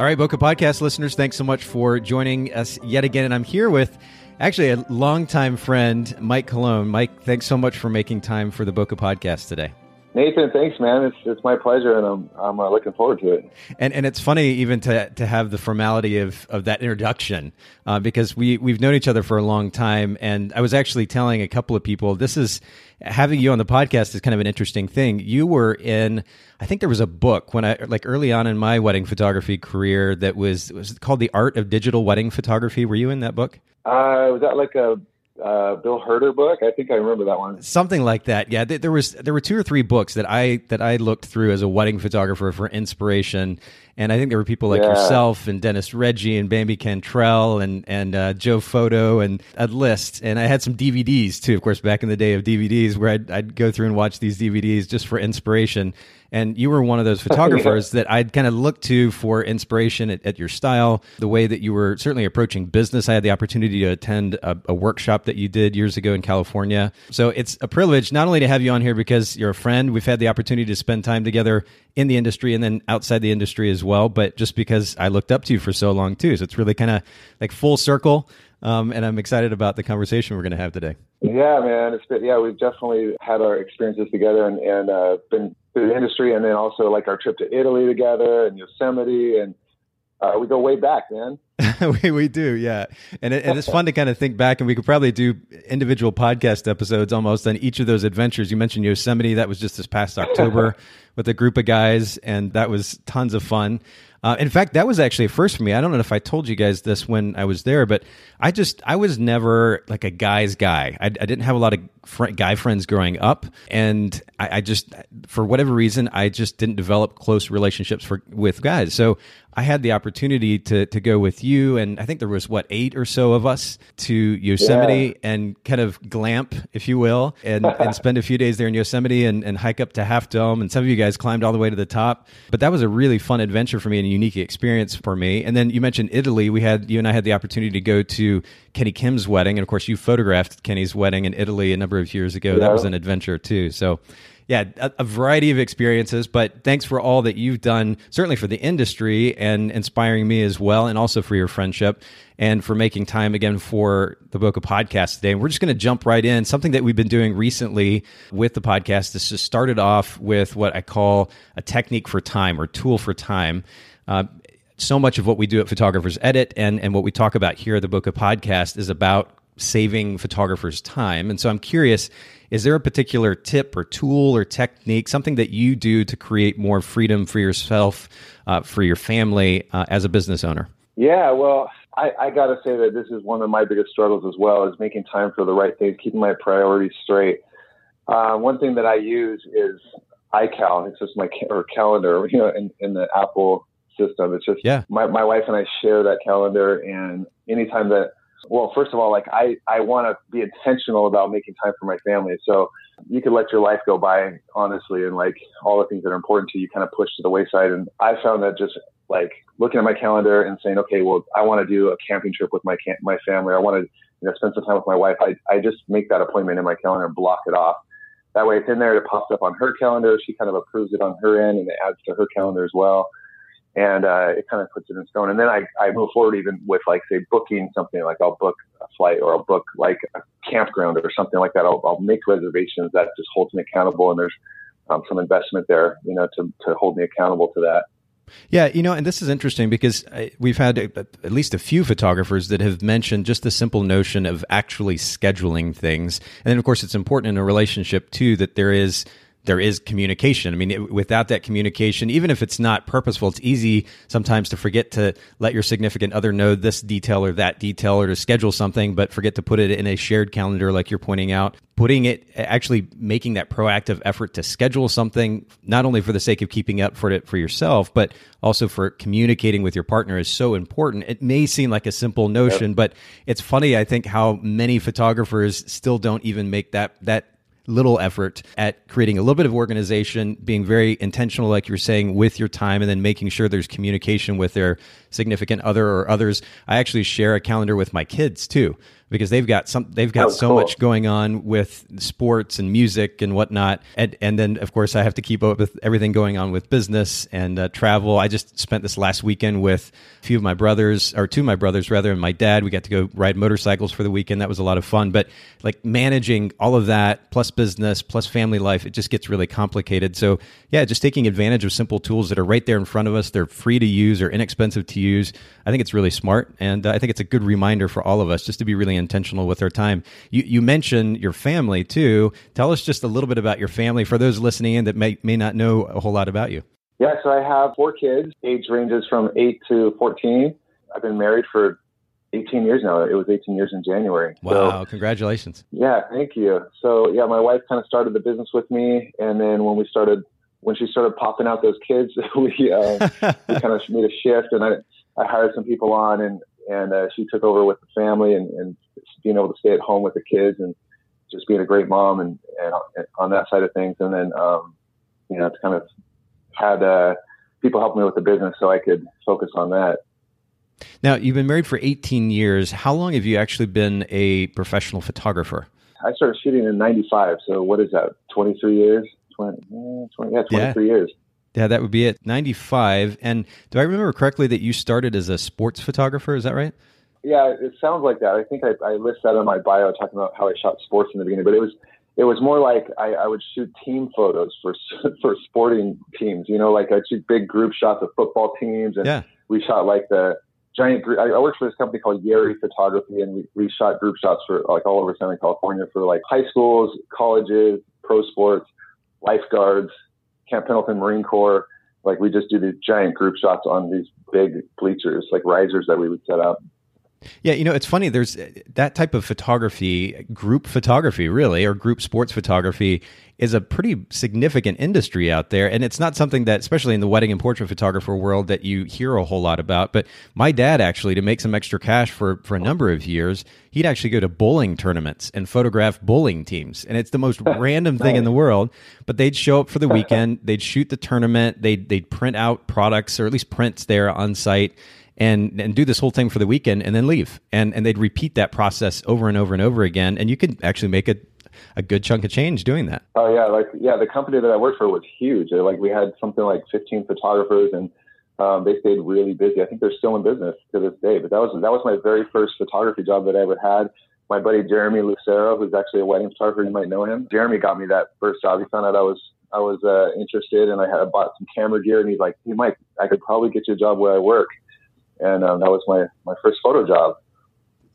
All right, Boca Podcast listeners, thanks so much for joining us yet again. And I'm here with actually a longtime friend, Mike Colon. Mike, thanks so much for making time for the Boca Podcast today. Nathan, thanks, man. It's it's my pleasure, and I'm I'm uh, looking forward to it. And and it's funny even to to have the formality of of that introduction uh, because we we've known each other for a long time, and I was actually telling a couple of people this is having you on the podcast is kind of an interesting thing. You were in, I think there was a book when I like early on in my wedding photography career that was was called The Art of Digital Wedding Photography. Were you in that book? Uh, was that like a uh, Bill Herder book. I think I remember that one. Something like that. Yeah, there was there were two or three books that I that I looked through as a wedding photographer for inspiration, and I think there were people like yeah. yourself and Denis Reggie and Bambi Cantrell and and uh, Joe Photo and a list. And I had some DVDs too, of course, back in the day of DVDs, where I'd, I'd go through and watch these DVDs just for inspiration. And you were one of those photographers yeah. that I'd kind of looked to for inspiration at, at, your style, the way that you were certainly approaching business. I had the opportunity to attend a, a, workshop that you did years ago in California. So it's a privilege not only to have you on here because you're a friend, we've had the opportunity to spend time together in the industry and then outside the industry as well, but just because I looked up to you for so long too. So it's really kind of like full circle. Um, and I'm excited about the conversation we're going to have today. Yeah, man. It's been, yeah, we've definitely had our experiences together and, and uh, been through the industry, and then also like our trip to Italy together and Yosemite, and uh, we go way back, man. we, we do, yeah. And, it, and it's fun to kind of think back, and we could probably do individual podcast episodes almost on each of those adventures. You mentioned Yosemite, that was just this past October with a group of guys, and that was tons of fun. Uh, in fact, that was actually a first for me. I don't know if I told you guys this when I was there, but I just I was never like a guy's guy. I, I didn't have a lot of fr- guy friends growing up, and I, I, just for whatever reason I just didn't develop close relationships for with guys. So I had the opportunity to to go with you, and I think there was what eight or so of us to Yosemite yeah. and kind of glamp, if you will, and, and spend a few days there in Yosemite and, and hike up to Half Dome. And some of you guys climbed all the way to the top. But that was a really fun adventure for me and a unique experience for me. And then you mentioned Italy. We had you and I had the opportunity to go to Kenny Kim's wedding, and of course you photographed Kenny's wedding in Italy a number of years ago. Yeah. That was an adventure too. So yeah, a, a, variety of experiences, but thanks for all that you've done, certainly for the industry and inspiring me as well, and also for your friendship and for making time again for the Boca podcast today. And we're just going to jump right in. Something that we've been doing recently with the podcast is just started off with what I call a technique for time or tool for time. Uh, so much of what we do at Photographers Edit and, and what we talk about here at the Boca podcast is about saving photographers time. And so I'm curious is there a particular tip or tool or technique, something that you do to create more freedom for yourself, uh, for your family uh, as a business owner? Yeah, well, I, I got to say that this is one of my biggest struggles as well, is making time for the right things, keeping my priorities straight. Uh, one thing that I use is iCal. It's just my or calendar, you know, in, in the Apple system. It's just yeah. my, my wife and I share that calendar, and anytime that well, first of all, like I, I want to be intentional about making time for my family. So you could let your life go by, honestly, and like all the things that are important to you kind of push to the wayside. And I found that just like looking at my calendar and saying, okay, well, I want to do a camping trip with my my family. I want to you know, spend some time with my wife. I, I just make that appointment in my calendar and block it off. That way it's in there. It pops up on her calendar. She kind of approves it on her end and it adds to her calendar as well and uh, it kind of puts it in stone. And then I, I move forward even with like say booking something like I'll book a flight or I'll book like a campground or something like that. I'll, I'll make reservations that just holds me accountable, and there's um, some investment there, you know, to to hold me accountable to that. Yeah, you know, and this is interesting because uh, we've had at least a few photographers that have mentioned just the simple notion of actually scheduling things. And then, of course, it's important in a relationship too that there is there is communication. I mean, it, without that communication, even if it's not purposeful, it's easy sometimes to forget to let your significant other know this detail or that detail or to schedule something, but forget to put it in a shared calendar, like you're pointing out. Putting it, actually making that proactive effort to schedule something, not only for the sake of keeping up for it for yourself, but also for communicating with your partner is so important. It may seem like a simple notion, yep. but it's funny, I think, how many photographers still don't even make that, that little effort at creating a little bit of organization, being very intentional, like you were saying, with your time, and then making sure there's communication with their significant other or others. I actually share a calendar with my kids too because they've got some they've got oh, so cool. much going on with sports and music and whatnot. And and then of course I have to keep up with everything going on with business and uh, travel. I just spent this last weekend with a few of my brothers or two of my brothers rather and my dad. We got to go ride motorcycles for the weekend. That was a lot of fun. But like managing all of that plus business plus family life it just gets really complicated. So yeah just taking advantage of simple tools that are right there in front of us. They're free to use. Or inexpensive to use I think it's really smart and uh, I think it's a good reminder for all of us just to be really intentional with our time. You, you mentioned your family too. Tell us just a little bit about your family for those listening in that may, may not know a whole lot about you. Yeah, so I have four kids. Age ranges from 8 to 14. I've been married for 18 years now. It was 18 years in January. Wow, so, congratulations. Yeah, thank you. So, yeah, my wife kind of started the business with me. And then when we started, when she started popping out those kids, we, uh, we kind of made a shift and I, I hired some people on and, and uh, she took over with the family and, and being able to stay at home with the kids and just being a great mom and, and, on that side of things. And then, um, you know, it's kind of had uh, people help me with the business so I could focus on that. Now, you've been married for 18 years. How long have you actually been a professional photographer? I started shooting in 95. So, what is that, 23 years? 20, 20 yeah, 23 yeah. years. Yeah, that would be it. 95. And do I remember correctly that you started as a sports photographer? Is that right? Yeah, it sounds like that. I think I, I list that in my bio talking about how I shot sports in the beginning, but it was it was more like I, I would shoot team photos for for sporting teams. You know, like I'd shoot big group shots of football teams, and yeah. we shot like the giant group. I, I worked for this company called Yeri Photography, and we, we shot group shots for like all over Southern California for like high schools, colleges, pro sports, lifeguards, Camp Pendleton Marine Corps. Like we just do these giant group shots on these big bleachers, like risers that we would set up. Yeah, you know, it's funny. There's eh, that type of photography, group photography, really, or group sports photography is a pretty significant industry out there. And it's not something that, especially in the wedding and portrait photographer world, that you hear a whole lot about. But my dad, actually, to make some extra cash for, for a number of years, he'd actually go to bowling tournaments and photograph bowling teams. And it's the most random thing in the world. But they'd show up for the weekend, they'd shoot the tournament, they'd, they'd print out products or at least prints there on site and and do this whole thing for the weekend and then leave. And and they'd repeat that process over and over and over again. And you could actually make a a good chunk of change doing that. Oh yeah, like yeah, the company that I worked for was huge. Like we had something like 15 photographers, and um, they stayed really busy. I think they're still in business to this day. But that was that was my very first photography job that I ever had. My buddy Jeremy Lucero, who's actually a wedding photographer, you might know him. Jeremy got me that first job. He found out I was I was uh, interested, and I had bought some camera gear, and he's like, "Hey Mike, I could probably get you a job where I work." And um, that was my my first photo job.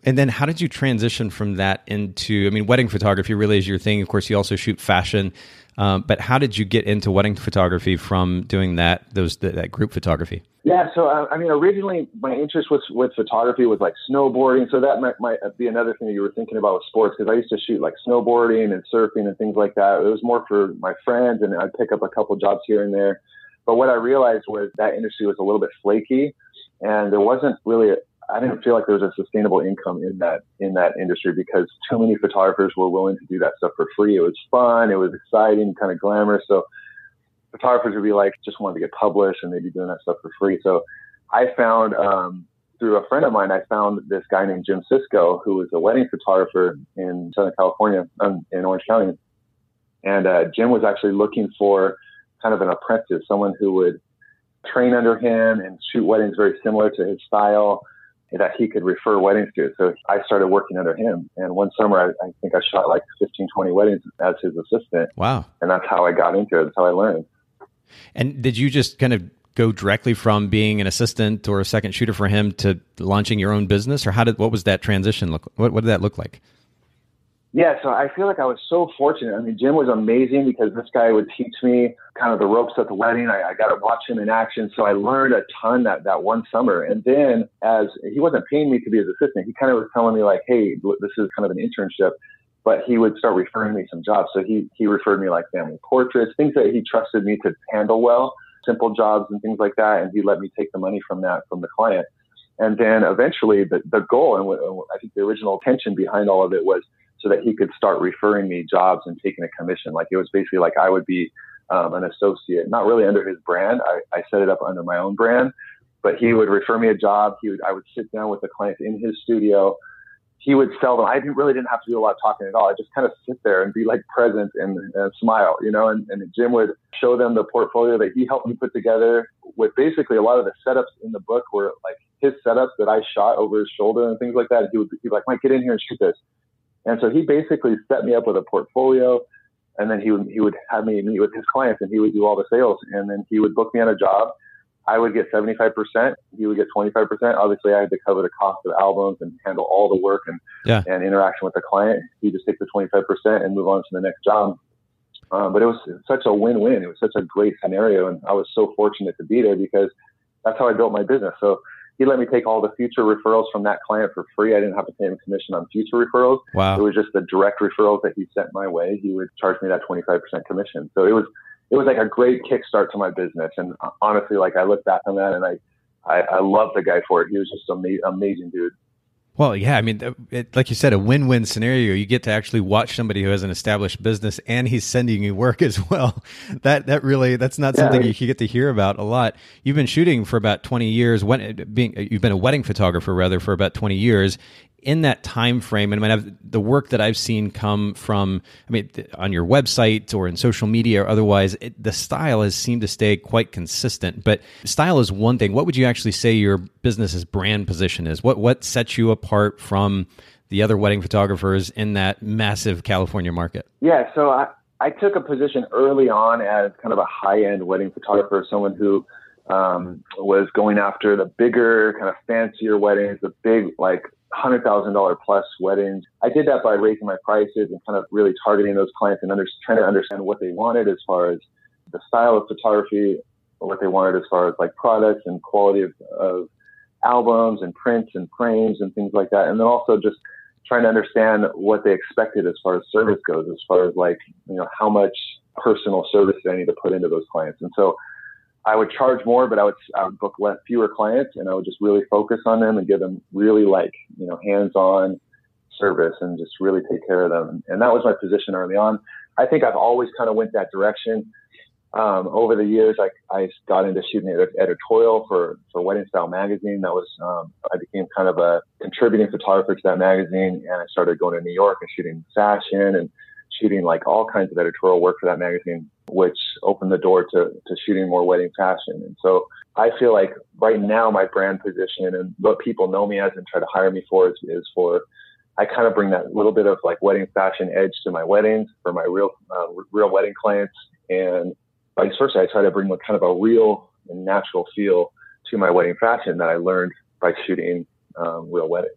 And then, how did you transition from that into? I mean, wedding photography really is your thing. Of course, you also shoot fashion, um, but how did you get into wedding photography from doing that those that group photography? Yeah, so uh, I mean, originally my interest was with photography was like snowboarding. So that might, might be another thing that you were thinking about with sports because I used to shoot like snowboarding and surfing and things like that. It was more for my friends, and I'd pick up a couple jobs here and there. But what I realized was that industry was a little bit flaky and there wasn't really I didn't feel like there was a sustainable income in that in that industry because too many photographers were willing to do that stuff for free. It was fun, it was exciting, kind of glamorous. So photographers would be like just wanted to get published and they'd be doing that stuff for free. So I found um, through a friend of mine, I found this guy named Jim Cisco who was a wedding photographer in Southern California, um, in Orange County, and uh, Jim was actually looking for kind of an apprentice, someone who would train under him and shoot weddings very similar to his style that he could refer weddings to. So I started working under him. And one summer, I, I, think I shot like 15, 20 weddings as his assistant. Wow. And that's how I got into it. That's how I learned. And did you just kind of go directly from being an assistant or a second shooter for him to launching your own business? Or how did, what was that transition look? What, what did that look like? Yeah, so I feel like I was so fortunate. I mean, Jim was amazing because this guy would teach me kind of the ropes at the wedding. I, I got to watch him in action. So I learned a ton that, that one summer. And then as he wasn't paying me to be his assistant, he kind of was telling me like, Hey, this is kind of an internship, but he would start referring me some jobs. So he, he referred me like family portraits, things that he trusted me to handle well, simple jobs and things like that. And he let me take the money from that, from the client. And then eventually the, the goal and I think the original intention behind all of it was so that he could start referring me jobs and taking a commission. Like it was basically like I would be um, an associate, not really under his brand. I, I set it up under my own brand, but he would refer me a job. He would, I would sit down with the client in his studio. He would sell them. I didn't really didn't have to do a lot of talking at all. I just kind of sit there and be like present and, and smile, you know. And, and Jim would show them the portfolio that he helped me put together. With basically a lot of the setups in the book were like his setups that I shot over his shoulder and things like that. He would be like, "Mike, get in here and shoot this." And so he basically set me up with a portfolio and then he would, he would have me meet with his clients and he would do all the sales and then he would book me on a job. I would get 75%. He would get 25%. Obviously I had to cover the cost of albums and handle all the work and, yeah. and interaction with the client. He just take the 25% and move on to the next job. Um, but it was such a win-win. It was such a great scenario. And I was so fortunate to be there because that's how I built my business. So he let me take all the future referrals from that client for free. I didn't have to pay him commission on future referrals. Wow. It was just the direct referrals that he sent my way. He would charge me that 25% commission. So it was, it was like a great kickstart to my business. And honestly, like I look back on that and I, I, I love the guy for it. He was just an ama- amazing dude. Well, yeah, I mean, it, like you said, a win-win scenario. You get to actually watch somebody who has an established business, and he's sending you work as well. That that really that's not something you get to hear about a lot. You've been shooting for about twenty years. When being you've been a wedding photographer rather for about twenty years, in that time frame, and I mean, I've, the work that I've seen come from, I mean, on your website or in social media or otherwise, it, the style has seemed to stay quite consistent. But style is one thing. What would you actually say your business's brand position is? What what sets you apart from the other wedding photographers in that massive California market? Yeah, so I, I took a position early on as kind of a high end wedding photographer, someone who um, was going after the bigger, kind of fancier weddings, the big, like hundred thousand dollar plus weddings. I did that by raising my prices and kind of really targeting those clients and under, trying to understand what they wanted as far as the style of photography, or what they wanted as far as like products and quality of, of albums and prints and frames and things like that. And then also just trying to understand what they expected as far as service goes, as far as like, you know, how much personal service I need to put into those clients. And so I would charge more, but I would, I would book less, fewer clients and I would just really focus on them and give them really like, you know, hands-on service and just really take care of them. And that was my position early on. I think I've always kind of went that direction. Um, over the years, I, I got into shooting editorial for, for Wedding Style magazine. That was, um, I became kind of a contributing photographer to that magazine and I started going to New York and shooting fashion and shooting like all kinds of editorial work for that magazine, which opened the door to, to shooting more wedding fashion. And so I feel like right now my brand position and what people know me as and try to hire me for is, is for I kind of bring that little bit of like wedding fashion edge to my weddings for my real uh, real wedding clients, and vice versa. I try to bring kind of a real and natural feel to my wedding fashion that I learned by shooting um, real weddings.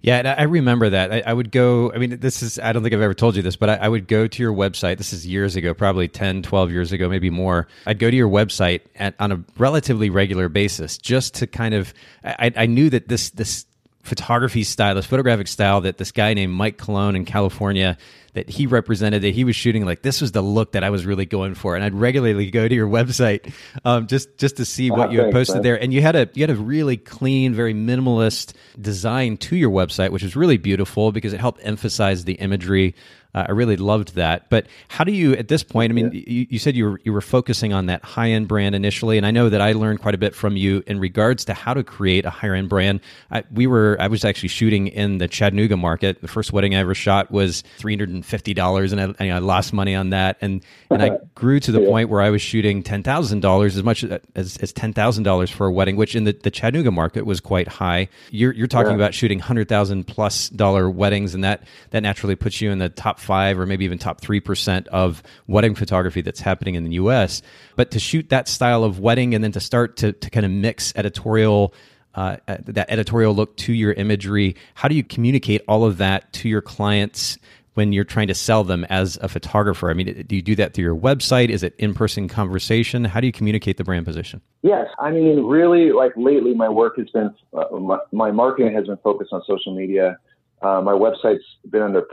Yeah, I remember that. I, I, would go, I mean, this is, I don't think I've ever told you this, but I, I, would go to your website. This is years ago, probably 10, 12 years ago, maybe more. I'd go to your website at, on a relatively regular basis just to kind of, I, I knew that this, this photography style, this photographic style that this guy named Mike Colon in California that he represented that he was shooting like this was the look that I was really going for and I'd regularly go to your website um, just just to see what oh, you had posted man. there and you had a you had a really clean very minimalist design to your website which was really beautiful because it helped emphasize the imagery uh, I really loved that. But how do you, at this point, I mean, yeah. you, you, said you were, you were focusing on that high end brand initially, and I know that I learned quite a bit from you in regards to how to create a higher end brand. I, we were, I was actually shooting in the Chattanooga market. The first wedding I ever shot was three hundred and fifty dollars, and I, I, lost money on that, and and I grew to the yeah. point where I was shooting ten thousand dollars, as much as, as ten thousand dollars for a wedding, which in the, the Chattanooga market was quite high. You're you're talking yeah. about shooting hundred thousand plus dollar weddings, and that that naturally puts you in the top five or maybe even top 3% of wedding photography that's happening in the US. But to shoot that style of wedding and then to start to, to kind of mix editorial. Uh, uh, that editorial look to your imagery. How do you communicate all of that to your clients when you're trying to sell them as a photographer? I mean, do you do that through your website? Is it in person conversation? How do you communicate the brand position? Yes, I mean, really, like lately, my work has been uh, my, my, marketing has been focused on social media. Uh, my website's been under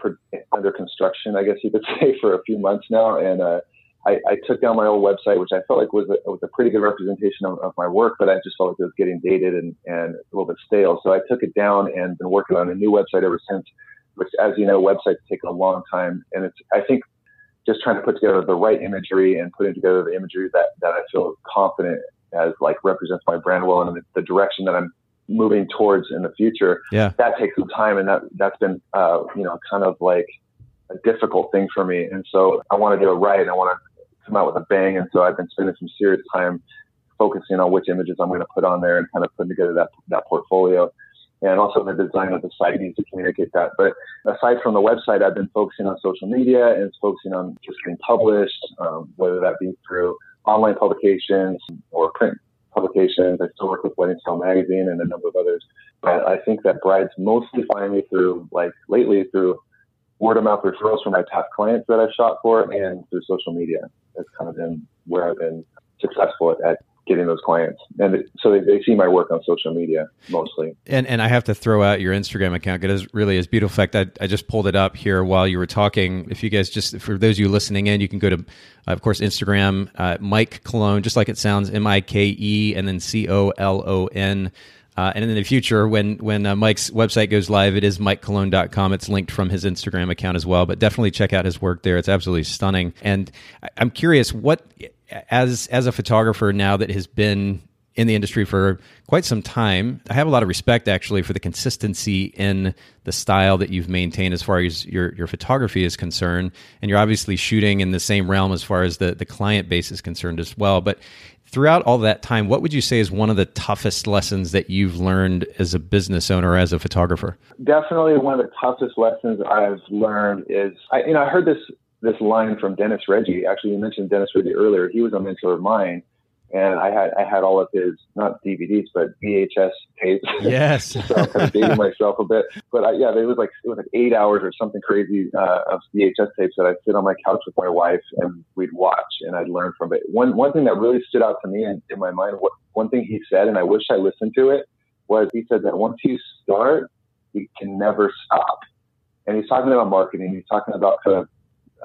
under construction, I guess you could say, for a few months now, and uh, I, I, took down my old website, which I felt like was a, was a pretty good representation of, of, my work, but I just felt like it was getting dated and, and a little bit stale. So I took it down and been working on a new website ever since, which, as you know, websites take a long time. And it's, I think, just trying to put together the right imagery and putting together the imagery that, that I feel confident as like represents my brand well and the, the direction that I'm moving towards in the future. Yeah. That takes some time and that, that's been, uh, you know, kind of like, a difficult thing for me. And so I want to do it right. and I want to come out with a bang. And so I've been spending some serious time focusing on which images I'm going to put on there and kind of putting together that, that portfolio. And also the design of the site needs to communicate that. But aside from the website, I've been focusing on social media and focusing on just getting published, um, whether that be through online publications or print publications. I still work with Wedding Style Magazine and a number of others. But I think that brides mostly find me through, like lately, through word of mouth referrals from my past clients that I've shot for and through social media. That's kind of been where I've been successful at, getting those clients. And so they, they, see my work on social media mostly. And and I have to throw out your Instagram account. It is really is beautiful. Fact, I, I just pulled it up here while you were talking. If you guys just, for those of you listening in, you can go to, uh, of course, Instagram, uh, Mike Colon, just like it sounds, M I K E and then C O L O N. Uh, and in the future, when when uh, Mike's website goes live, it is MikeColon.com. It's linked from his Instagram account as well. But definitely check out his work there. It's absolutely stunning. And I'm curious, what as as a photographer now that has been in the industry for quite some time. I have a lot of respect actually for the consistency in the style that you've maintained as far as your, your photography is concerned. And you're obviously shooting in the same realm as far as the, the client base is concerned as well. But throughout all that time, what would you say is one of the toughest lessons that you've learned as a business owner, as a photographer? Definitely, one of the toughest lessons I've learned is, I, you know, I heard this this line from Denis Reggie. Actually, you mentioned Denis Reggie earlier. He was a mentor of mine, and I had I had all of his not DVDs but VHS tapes. Yes, so I'm kind of dating myself a bit, but I, yeah, it was like it was like eight hours or something crazy uh, of VHS tapes that I'd sit on my couch with my wife and we'd watch, and I'd learn from it. One one thing that really stood out to me in, in my mind, what, one thing he said, and I wish I listened to it, was he said that once you start, you can never stop. And he's talking about marketing. He's talking about kind of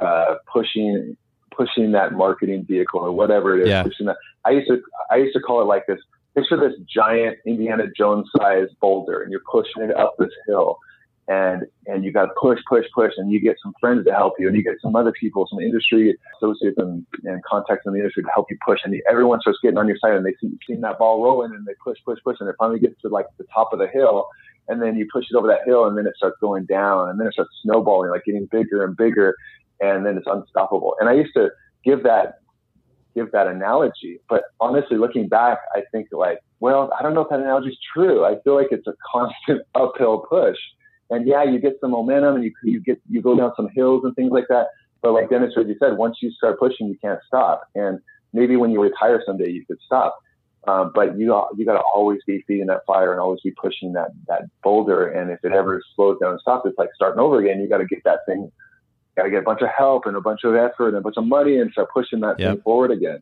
uh, pushing pushing that marketing vehicle or whatever it is. Yeah. Pushing that. I used to I used to call it like this. Picture this giant Indiana Jones sized boulder, and you're pushing it up this hill, and and you got to push, push, push, and you get some friends to help you, and you get some other people, some industry associates and, and contacts in the industry to help you push, and everyone starts getting on your side, and they see seeing that ball rolling, and they push, push, push, and it finally gets to like the top of the hill, and then you push it over that hill, and then it starts going down, and then it starts snowballing, like getting bigger and bigger, and then it's unstoppable. And I used to give that give that analogy, but honestly, looking back, I think like, well, I don't know if that analogy is true. I feel like it's a constant uphill push. And yeah, you get some momentum and you you get you go down some hills and things like that. But like Dennis you said, once you start pushing, you can't stop. And maybe when you retire someday, you could stop. Um, but you you got to always be feeding that fire and always be pushing that that boulder. And if it ever slows down and stops, it's like starting over again. You got to get that thing got to get a bunch of help and a bunch of effort and a bunch of money and start pushing that yep. thing forward again.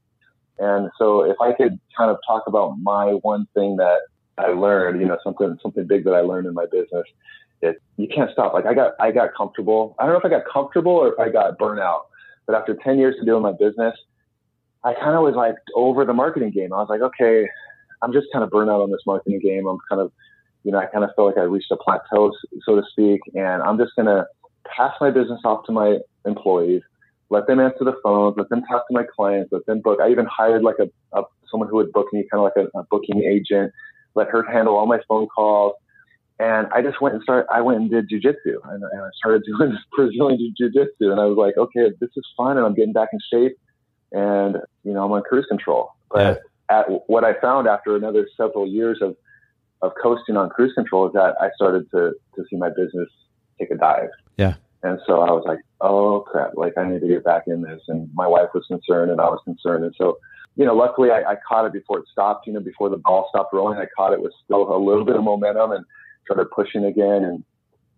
And so if I could kind of talk about my one thing that I learned, you know, something something big that I learned in my business, it you can't stop. Like I got I got comfortable. I don't know if I got comfortable or if I got burnout. But after 10 years of doing my business, I kind of was like over the marketing game. I was like, okay, I'm just kind of burnt out on this marketing game. I'm kind of, you know, I kind of feel like I reached a plateau, so to speak, and I'm just gonna pass my business off to my employees, let them answer the phones, let them talk to my clients, let them book. I even hired like a, a someone who would book me, kind of like a, a booking agent, let her handle all my phone calls. And I just went and started, I went and did jujitsu and, and I started doing Brazilian jiu-jitsu. And I was like, okay, this is fun and I'm getting back in shape and, you know, I'm on cruise control. But yeah. at what I found after another several years of, of coasting on cruise control is that I started to, to see my business take a dive. Yeah. And so I was like, oh crap, like I need to get back in this. And my wife was concerned and I was concerned. And so, you know, luckily I, I caught it before it stopped, you know, before the ball stopped rolling. I caught it with still a little bit of momentum and started pushing again. And,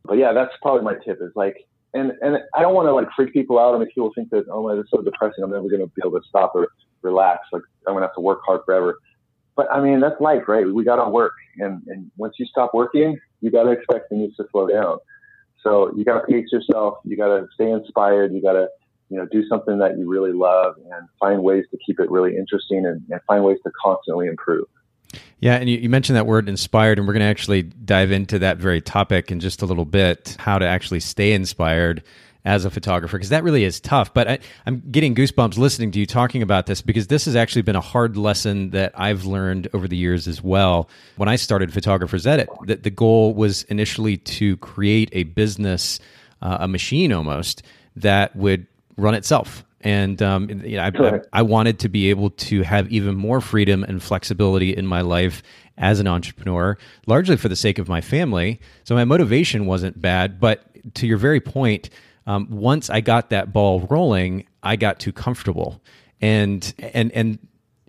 but yeah, that's probably my tip is like, and and I don't want to like freak people out. I mean, people think that oh my, this is so depressing. I'm never going to be able to stop or relax. Like I'm going to have to work hard forever. But I mean, that's life, right? We got to work, and and once you stop working, you got to expect things to slow down. So you got to pace yourself. You got to stay inspired. You got to you know do something that you really love and find ways to keep it really interesting and, and find ways to constantly improve. Yeah, and you, you, mentioned that word inspired, and we're going to actually dive into that very topic in just a little bit how to actually stay inspired as a photographer, because that really is tough. But I, I'm getting goosebumps listening to you talking about this because this has actually been a hard lesson that I've learned over the years as well. When I started Photographer's Edit, that the goal was initially to create a business, uh, a machine almost, that would run itself and um, you know, I, I, I, wanted to be able to have even more freedom and flexibility in my life as an entrepreneur, largely for the sake of my family. So my motivation wasn't bad, but to your very point, um, once I got that ball rolling, I got too comfortable, and and and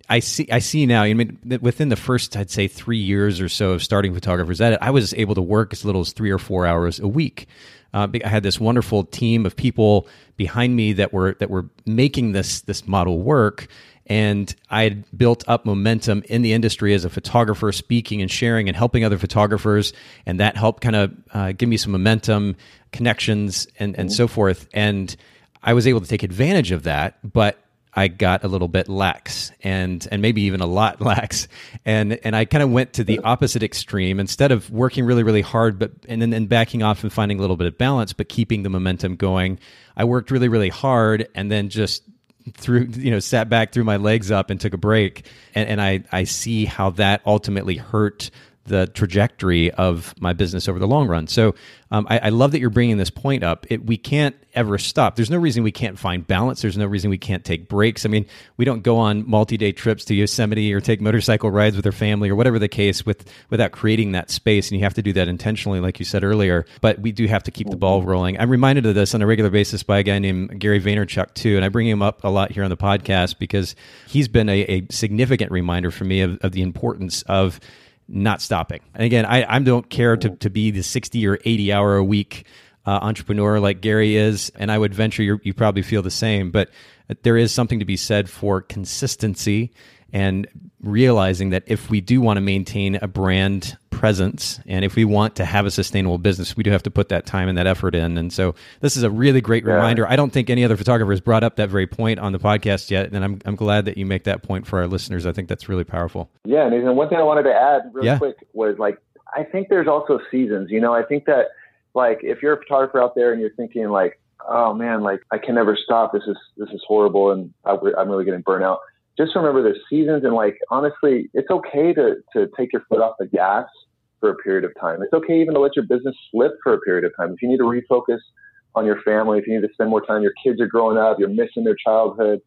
I see I see now. I mean, within the first, I'd say three years or so of starting Photographers Edit, I was able to work as little as three or four hours a week. Uh, I had this wonderful team of people behind me that were that were making this this model work, and I had built up momentum in the industry as a photographer, speaking and sharing and helping other photographers, and that helped kind of uh, give me some momentum, connections, and and mm-hmm. so forth. And I was able to take advantage of that, but I got a little bit lax and and maybe even a lot lax and and I kind of went to the opposite extreme instead of working really really hard but and then and backing off and finding a little bit of balance but keeping the momentum going I worked really really hard and then just threw you know sat back threw my legs up and took a break. And, and I I see how that ultimately hurt the trajectory of my business over the long run. So um, I, I, love that you're bringing this point up. It, we can't ever stop. There's no reason we can't find balance. There's no reason we can't take breaks. I mean, we don't go on multi-day trips to Yosemite or take motorcycle rides with our family or whatever the case with without creating that space. And you have to do that intentionally, like you said earlier. But we do have to keep the ball rolling. I'm reminded of this on a regular basis by a guy named Gary Vaynerchuk too, and I bring him up a lot here on the podcast because he's been a, a significant reminder for me of, of the importance of not stopping. And again, I, I don't care to, to be the 60 or 80 hour a week uh, entrepreneur like Gary is, and I would venture you probably feel the same. But there is something to be said for consistency and realizing that if we do want to maintain a brand presence and if we want to have a sustainable business we do have to put that time and that effort in. And so this is a really great yeah. reminder. I don't think any other photographer has brought up that very point on the podcast yet and i'm, I'm glad that you make that point for our listeners. I think that's really powerful. Yeah and one thing i wanted to add real yeah. quick was like i think there's also seasons you know? I think that like if you're a photographer out there and you're thinking like oh man like i can never stop. This is this is horrible and I, i'm really getting burnt out just remember there's seasons and like honestly, it's okay to to take your foot off the gas for a period of time. It's okay even to let your business slip for a period of time. If you need to refocus on your family, if you need to spend more time, your kids are growing up, you're missing their childhood,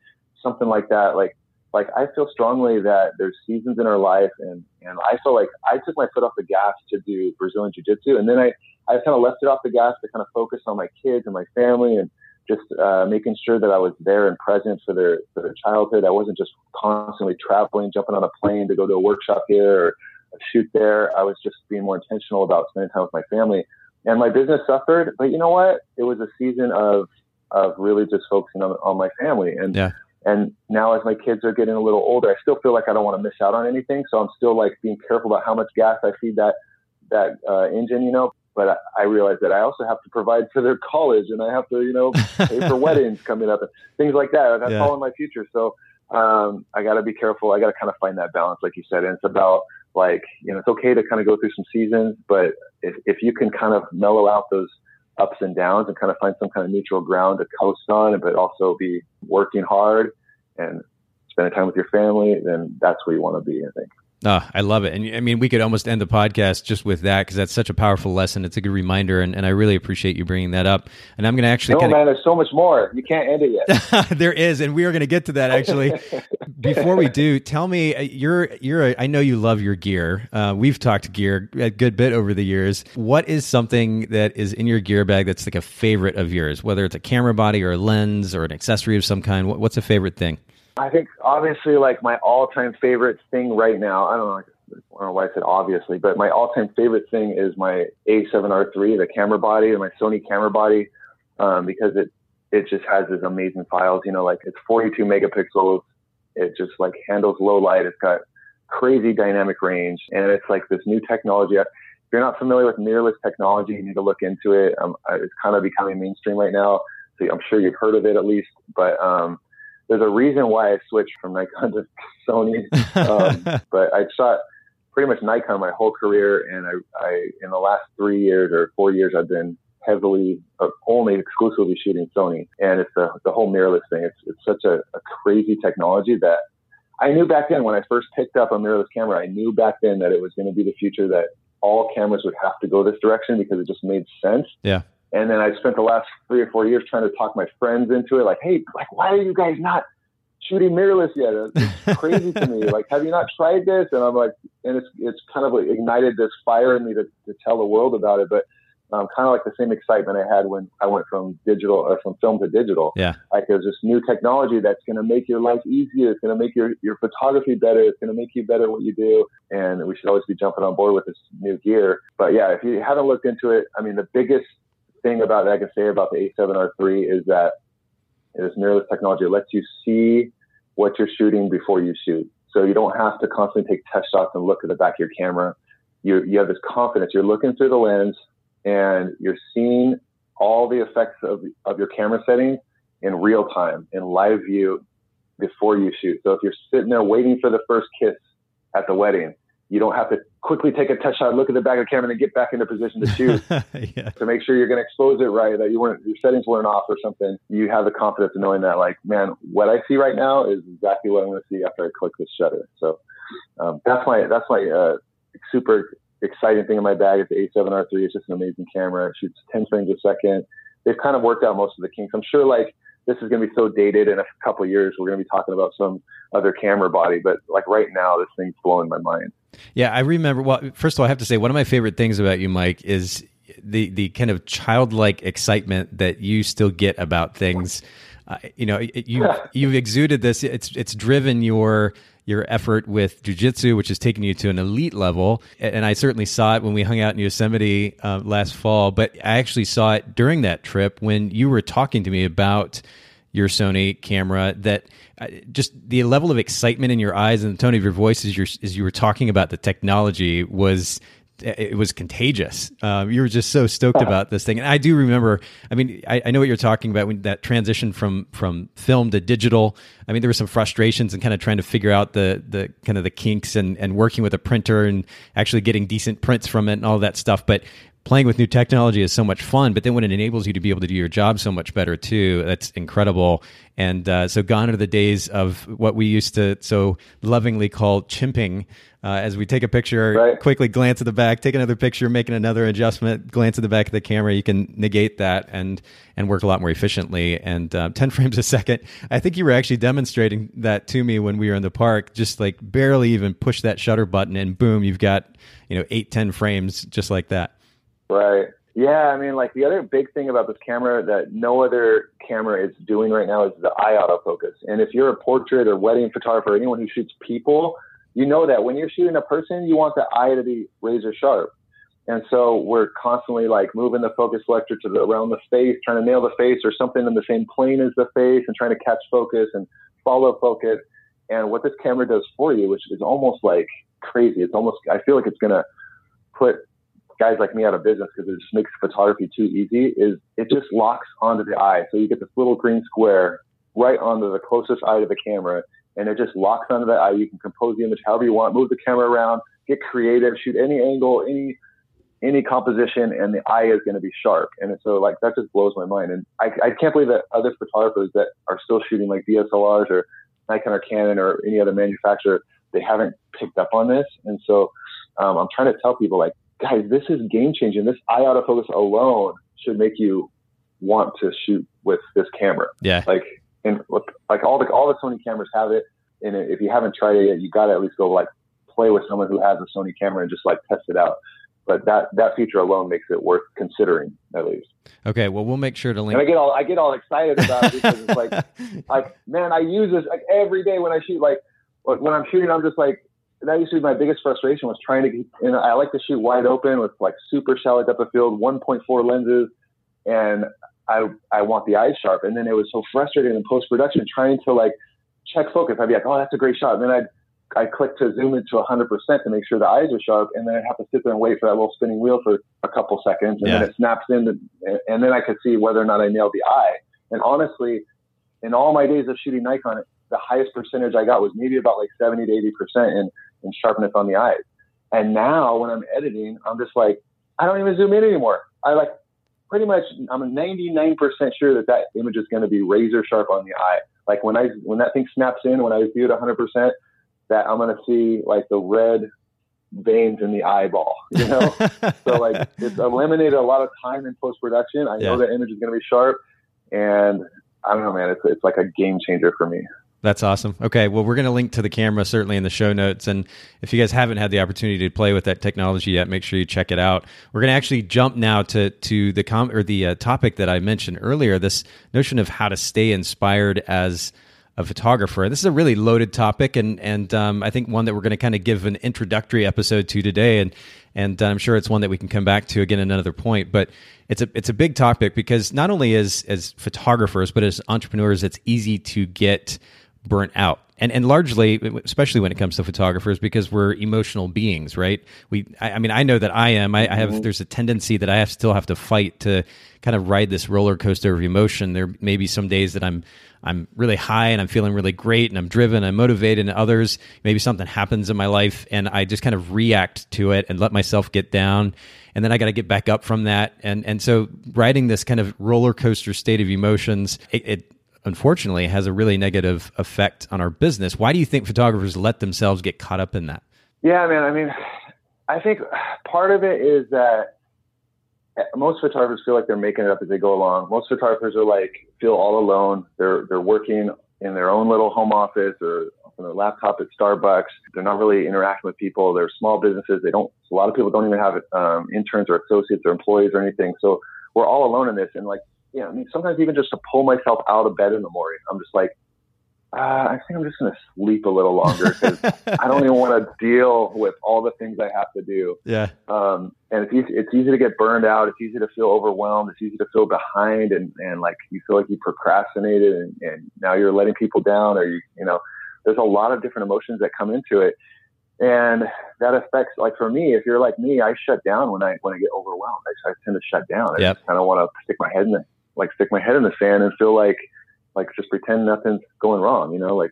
something like that. Like like I feel strongly that there's seasons in our life and and I feel like I took my foot off the gas to do Brazilian Jiu Jitsu and then I I kind of left it off the gas to kind of focus on my kids and my family and just uh, making sure that I was there and present for their for their childhood. I wasn't just constantly traveling, jumping on a plane to go to a workshop here or a shoot there. I was just being more intentional about spending time with my family. And my business suffered, but you know what? It was a season of of really just focusing on, on my family. And yeah. and now as my kids are getting a little older, I still feel like I don't want to miss out on anything. So I'm still like being careful about how much gas I feed that that uh, engine, you know but I, realized that I also have to provide for their college and I have to, you know, pay for weddings coming up and things like that. That's yeah. all in my future. So um, I got to be careful. I got to kind of find that balance, like you said. And it's about like, you know, it's okay to kind of go through some seasons, but if, if you can kind of mellow out those ups and downs and kind of find some kind of neutral ground to coast on, but also be working hard and spending time with your family, then that's where you want to be, I think. Oh, I love it. And I mean, we could almost end the podcast just with that because that's such a powerful lesson. It's a good reminder. And, and I really appreciate you bringing that up. And I'm going to actually. No, kinda... man, there's so much more. You can't end it yet. there is. And we are going to get to that actually. Before we do, tell me, uh, you're, you're, a, I know you love your gear. Uh, we've talked gear a good bit over the years. What is something that is in your gear bag that's like a favorite of yours, whether it's a camera body or a lens or an accessory of some kind? What's a favorite thing? I think obviously like my all-time favorite thing right now. I don't know. I don't know why I said obviously, but my all-time favorite thing is my A7R3, the camera body, and my Sony camera body. um, because it it just has these amazing files. You know, like it's 42 megapixels. It just like handles low light. It's got crazy dynamic range, and it's like this new technology. If you're not familiar with mirrorless technology, you need to look into it. Um, it's kind of becoming mainstream right now, so I'm sure you've heard of it at least. But um, there's a reason why I switched from Nikon to Sony. Um, but I shot pretty much Nikon my whole career, and I, I in the last three years or four years, I've been heavily uh, only exclusively shooting Sony, and it's the the whole mirrorless thing. It's it's such a, a crazy technology that I knew back then when I first picked up a mirrorless camera, I knew back then that it was going to be the future that all cameras would have to go this direction because it just made sense. Yeah. And then I spent the last three or four years trying to talk my friends into it, like, hey, like, why are you guys not shooting mirrorless yet? It's crazy to me. Like, have you not tried this? And I'm like, and it's it's kind of like ignited this fire in me to, to tell the world about it. But um, kind of like the same excitement I had when I went from digital or from film to digital. Yeah. Like there's this new technology that's going to make your life easier. It's going to make your, your photography better. It's going to make you better at what you do. And we should always be jumping on board with this new gear. But yeah, if you haven't looked into it, I mean, the biggest thing about that I can say about the A7R3 is that this mirrorless technology lets you see what you're shooting before you shoot. So you don't have to constantly take test shots and look at the back of your camera. You, you have this confidence. You're looking through the lens and you're seeing all the effects of, of your camera settings in real time, in live view before you shoot. So if you're sitting there waiting for the first kiss at the wedding, you don't have to quickly take a test shot, look at the back of the camera, and then get back into position to shoot yeah. to make sure you're going to expose it right, that you weren't your settings weren't off or something. You have the confidence of knowing that, like, man, what I see right now is exactly what I'm going to see after I click this shutter. So um, that's my that's my uh, super exciting thing in my bag It's the A7R3. It's just an amazing camera. It shoots 10 frames a second. They've kind of worked out most of the kinks. I'm sure like this is going to be so dated in a couple years. We're going to be talking about some other camera body, but like right now, this thing's blowing my mind. Yeah, I remember. Well, first of all, I have to say one of my favorite things about you, Mike, is the the kind of childlike excitement that you still get about things. Uh, you know, you you've exuded this. It's it's driven your your effort with jujitsu, which has taken you to an elite level. And I certainly saw it when we hung out in Yosemite uh, last fall, but I actually saw it during that trip when you were talking to me about your Sony camera that uh, just the level of excitement in your eyes and the tone of your voice as, as you were talking about the technology was it was contagious. Um, you were just so stoked about this thing, and I do remember. I mean, I, I, know what you're talking about when that transition from from film to digital. I mean, there were some frustrations and kind of trying to figure out the the kind of the kinks and and working with a printer and actually getting decent prints from it and all that stuff. But playing with new technology is so much fun, but then when it enables you to be able to do your job so much better too, that's incredible. And uh, so gone are the days of what we used to so lovingly call chimping. Uh, as we take a picture, right. quickly glance at the back, take another picture, making another adjustment, glance at the back of the camera, you can negate that and and work a lot more efficiently. And uh, 10 frames a second. I think you were actually demonstrating that to me when we were in the park. Just like barely even push that shutter button, and boom, you've got you know eight, 10 frames just like that. Right. Yeah, I mean, like the other big thing about this camera that no other camera is doing right now is the eye autofocus. And if you're a portrait or wedding photographer, anyone who shoots people, you know that when you're shooting a person, you want the eye to be razor sharp. And so we're constantly like moving the focus selector to the, around the face, trying to nail the face or something in the same plane as the face and trying to catch focus and follow focus. And what this camera does for you, which is almost like crazy, it's almost, I feel like it's going to put guys like me out of business because it just makes photography too easy is it just locks onto the eye. So you get this little green square right onto the closest eye to the camera and it just locks onto the eye. You can compose the image however you want, move the camera around, get creative, shoot any angle, any any composition, and the eye is going to be sharp. And so like that just blows my mind. And I, I can't believe that other photographers that are still shooting like DSLRs or Nikon or Canon or any other manufacturer, they haven't picked up on this. And so um, I'm trying to tell people like guys, this is game changing. This eye autofocus alone should make you want to shoot with this camera. Yeah. Like, and like all the all the Sony cameras have it. And if you haven't tried it yet, you got to at least go like play with someone who has a Sony camera and just like test it out. But that that feature alone makes it worth considering at least. Okay, well we'll make sure to link. And I get all I get all excited about it because it's like like man, I use this like every day when I shoot. Like when I'm shooting, I'm just like that used to be my biggest frustration was trying to get, and I like to shoot wide open with like super shallow depth of field, 1.4 lenses. And I I want the eyes sharp. And then it was so frustrating in post production trying to like check focus. I'd be like, oh, that's a great shot. And then I'd I click to zoom into 100% to make sure the eyes are sharp, and then I'd have to sit there and wait for that little spinning wheel for a couple seconds, and yeah. then it snaps in, to, and then I could see whether or not I nailed the eye. And honestly, in all my days of shooting Nikon, the highest percentage I got was maybe about like 70 to 80 percent in sharpness on the eyes. And now when I'm editing, I'm just like, I don't even zoom in anymore. I like pretty much, I'm 99% sure that that image is going to be razor sharp on the eye. Like when I, when that thing snaps in, when I view it 100%, that I'm going to see like the red veins in the eyeball, you know? so like it's eliminated a lot of time in post production. I yeah. know the image is going to be sharp and I don't know, man, it's, it's like a game changer for me. That's awesome. Okay, well, we're going to link to the camera certainly in the show notes, and if you guys haven't had the opportunity to play with that technology yet, make sure you check it out. We're going to actually jump now to to the com or the uh, topic that I mentioned earlier. This notion of how to stay inspired as a photographer. This is a really loaded topic, and and um, I think one that we're going to kind of give an introductory episode to today, and and I'm sure it's one that we can come back to again at another point. But it's a it's a big topic because not only as as photographers, but as entrepreneurs, it's easy to get burnt out. And and largely especially when it comes to photographers because we're emotional beings right? We i, I mean i know that i am. I, I, have mm-hmm. there's a tendency that i have still have to fight to kind of ride this roller coaster of emotion. There may be some days that i'm i'm really high and i'm feeling really great and i'm driven i'm motivated and others maybe something happens in my life and i just kind of react to it and let myself get down. And then i got to get back up from that. And and so riding this kind of roller coaster state of emotions it, it unfortunately has a really negative effect on our business. Why do you think photographers let themselves get caught up in that? Yeah, man. I mean, I think part of it is that most photographers feel like they're making it up as they go along. Most photographers are like feel all alone. They're they're working in their own little home office or on their laptop at Starbucks. They're not really interacting with people. They're small businesses. They don't. A lot of people don't even have um, interns or associates or employees or anything. So we're all alone in this. And like know, I mean, sometimes even just to pull myself out of bed in the morning, I'm just like, uh, I think I'm just going to sleep a little longer because I don't even want to deal with all the things I have to do. Yeah. Um, and it's easy, it's easy to get burned out. It's easy to feel overwhelmed. It's easy to feel behind and, and like you feel like you procrastinated and, and now you're letting people down or you, you know, there's a lot of different emotions that come into it. And that affects, like for me, if you're like me, I shut down when I, when I get overwhelmed. I, I tend to shut down. I yep. kind of want to stick my head in the, like stick my head in the sand and feel like like just pretend nothing's going wrong. You know, like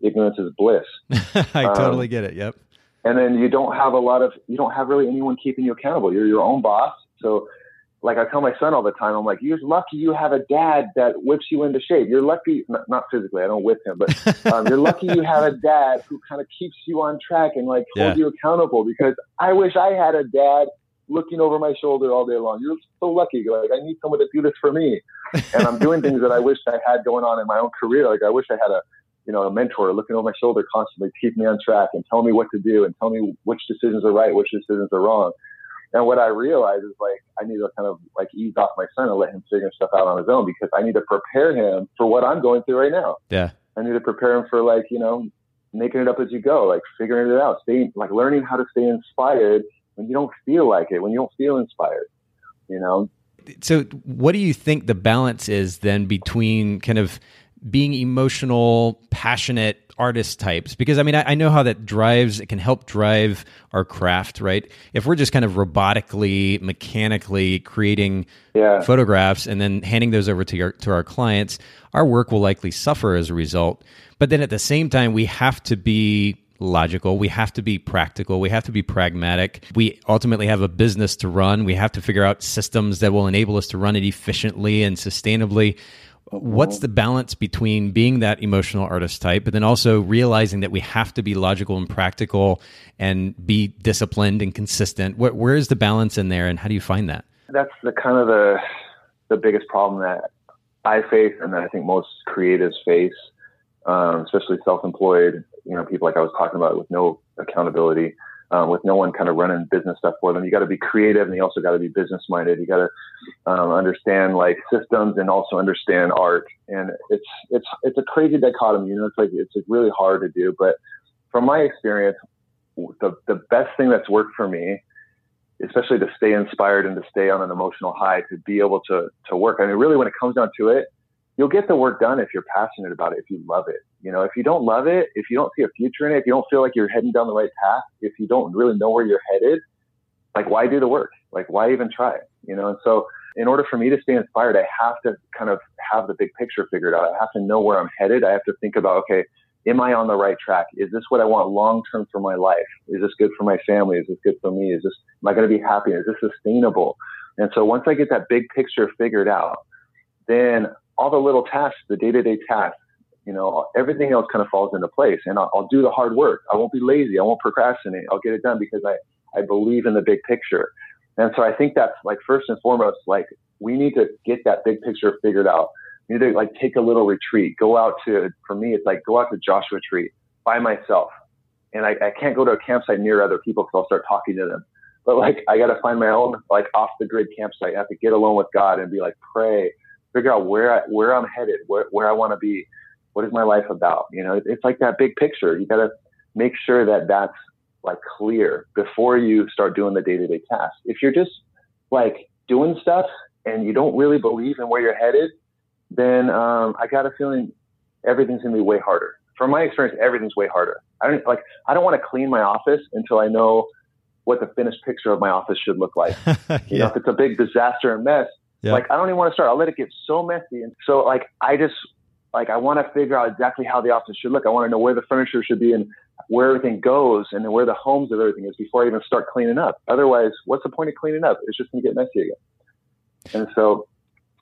ignorance is bliss. I um, totally get it. Yep. And then you don't have a lot of you don't have really anyone keeping you accountable. You're your own boss. So like I tell my son all the time, I'm like, you're lucky you have a dad that whips you into shape. You're lucky, not, not physically, I don't whip him, but um, you're lucky you have a dad who kind of keeps you on track and like holds yeah. you accountable. Because I wish I had a dad looking over my shoulder all day long. You're so lucky. Like I need someone to do this for me, and I'm doing things that I wish I had going on in my own career. Like I wish I had a, you know, a mentor looking over my shoulder constantly, to keep me on track and tell me what to do and tell me which decisions are right, which decisions are wrong. And what I realize is like I need to kind of like ease off my son and let him figure stuff out on his own because I need to prepare him for what I'm going through right now. Yeah. I need to prepare him for like, you know, making it up as you go, like figuring it out, staying like learning how to stay inspired when you don't feel like it, when you don't feel inspired, you know? So, what do you think the balance is then between kind of being emotional, passionate artist types? Because I mean, I, I, know how that drives, it can help drive our craft, right? If we're just kind of robotically, mechanically creating yeah. photographs and then handing those over to, your, to our clients, our work will likely suffer as a result. But then at the same time, we have to be logical. We have to be practical. We have to be pragmatic. We ultimately have a business to run. We have to figure out systems that will enable us to run it efficiently and sustainably. What's the balance between being that emotional artist type, but then also realizing that we have to be logical and practical and be disciplined and consistent? Where, where is the balance in there, and how do you find that? That's the kind of the the biggest problem that I face, and that I think most creatives face, um, especially self-employed you know, people like I was talking about with no accountability, um, with no one kind of running business stuff for them. You got to be creative and you also got to be business minded. You got to um, understand like systems and also understand art. And it's, it's, it's a crazy dichotomy. You know, it's like, it's really hard to do. But from my experience, the, the best thing that's worked for me especially to stay inspired and to stay on an emotional high to be able to to work. I mean, really, when it comes down to it, you'll get the work done if you're passionate about it, if you love it. You know, if you don't love it, if you don't see a future in it, if you don't feel like you're heading down the right path, if you don't really know where you're headed, like why do the work? Like why even try? You know, and so in order for me to stay inspired, I have to kind of have the big picture figured out. I have to know where I'm headed. I have to think about, okay, am I on the right track? Is this what I want long term for my life? Is this good for my family? Is this good for me? Is this, am I going to be happy? Is this sustainable? And so once I get that big picture figured out, then all the little tasks, the day to day tasks, you know, everything else kind of falls into place and I'll, I'll do the hard work. I won't be lazy. I won't procrastinate. I'll get it done because I, I believe in the big picture. And so I think that's like first and foremost, like we need to get that big picture figured out need to like take a little retreat. Go out to, for me, it's like go out to Joshua Tree by myself. And I, I can't go to a campsite near other people because I'll start talking to them. But like, I got to find my own like off the grid campsite. I have to get alone with God and be like, pray, figure out where I, where I'm headed, where, where I want to be. What is my life about? You know, it's like that big picture. You got to make sure that that's like clear before you start doing the day to day tasks. If you're just like doing stuff and you don't really believe in where you're headed, then um, I got a feeling everything's gonna be way harder. From my experience, everything's way harder. I don't like I don't want to clean my office until I know what the finished picture of my office should look like. yeah. You know, if it's a big disaster and mess, yeah. like I don't even want to start. I'll let it get so messy. And so like I just like I want to figure out exactly how the office should look. I want to know where the furniture should be and where everything goes and where the homes of everything is before I even start cleaning up. Otherwise, what's the point of cleaning up? It's just gonna get messy again. And so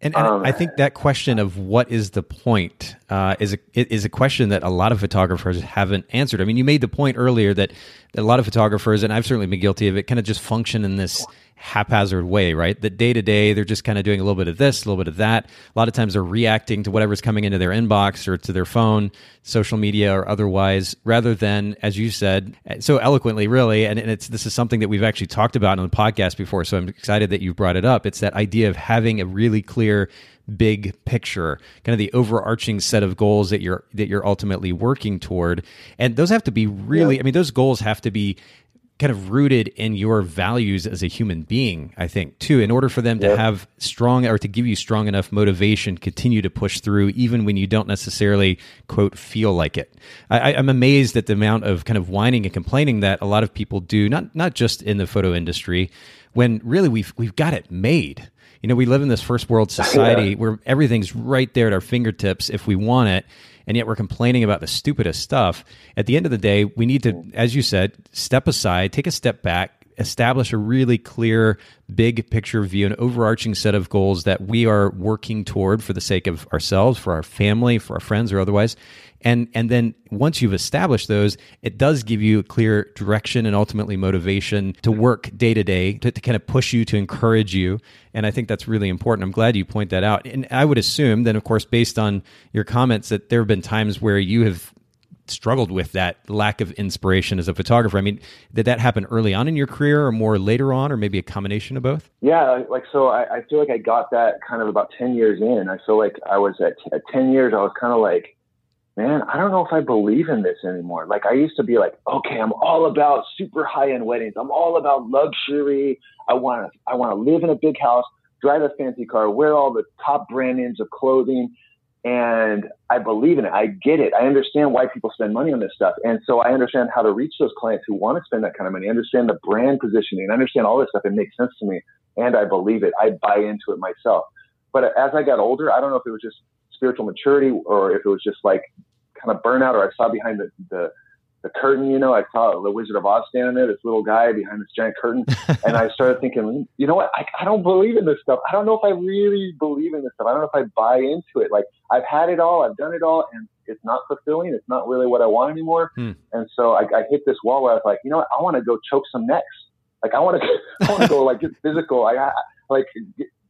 and, and um, I think that question of what is the point uh, is a is a question that a lot of photographers haven't answered. I mean, you made the point earlier that, that a lot of photographers, and I've certainly been guilty of it, kind of just function in this haphazard way, right? That day to day, they're just kind of doing a little bit of this, a little bit of that. A lot of times they're reacting to whatever's coming into their inbox or to their phone, social media or otherwise, rather than, as you said, eh, so eloquently, really. And, and it's this is something that we've actually talked about on the podcast before. So I'm excited that you brought it up. It's that idea of having a really clear big picture kind of the overarching set of goals that you're that you're ultimately working toward and those have to be really yeah. i mean those goals have to be kind of rooted in your values as a human being, I think, too, in order for them to have strong or to give you strong enough motivation, continue to push through, even when you don't necessarily, quote, feel like it. I, am amazed at the amount of kind of whining and complaining that a lot of people do, not, not just in the photo industry, when really we've, we've got it made. You know, we live in this first world society yeah. where everything's right there at our fingertips if we want it and yet we're complaining about the stupidest stuff. At the end of the day, we need to, mm. as you said, step aside, take a step back, establish a really clear, big picture view, an overarching set of goals that we are working toward for the sake of ourselves, for our family, for our friends, or otherwise. And and then once you've established those, it does give you a clear direction and ultimately motivation to work day to day to kind of push you to encourage you. And I think that's really important. I'm glad you point that out. And I would assume then, of course, based on your comments, that there have been times where you have struggled with that lack of inspiration as a photographer. I mean, did that happen early on in your career or more later on, or maybe a combination of both? Yeah, like so I, I feel like I got that kind of about 10 years in. I feel like I was at, at 10 years, I was kind of like, man, I don't know if I believe in this anymore. Like I used to be like, okay, I'm all about super high end weddings. I'm all about luxury. I want to, I want to live in a big house, drive a fancy car, wear all the top brand names of clothing and I believe in it. I get it. I understand why people spend money on this stuff. And so I understand how to reach those clients who want to spend that kind of money. I understand the brand positioning. I understand all this stuff. It makes sense to me. And I believe it. I buy into it myself. But as I got older, I don't know if it was just spiritual maturity or if it was just like kind of burnout or I saw behind the, the the curtain, you know, I saw the Wizard of Oz standing there, this little guy behind this giant curtain. and I started thinking, you know what? I, I don't believe in this stuff. I don't know if I really believe in this stuff. I don't know if I buy into it. Like I've had it all, I've done it all, and it's not fulfilling. It's not really what I want anymore. Hmm. And so I, I hit this wall where I was like, you know what? I want to go choke some necks. Like I want to, I want to go like get physical. I, I like,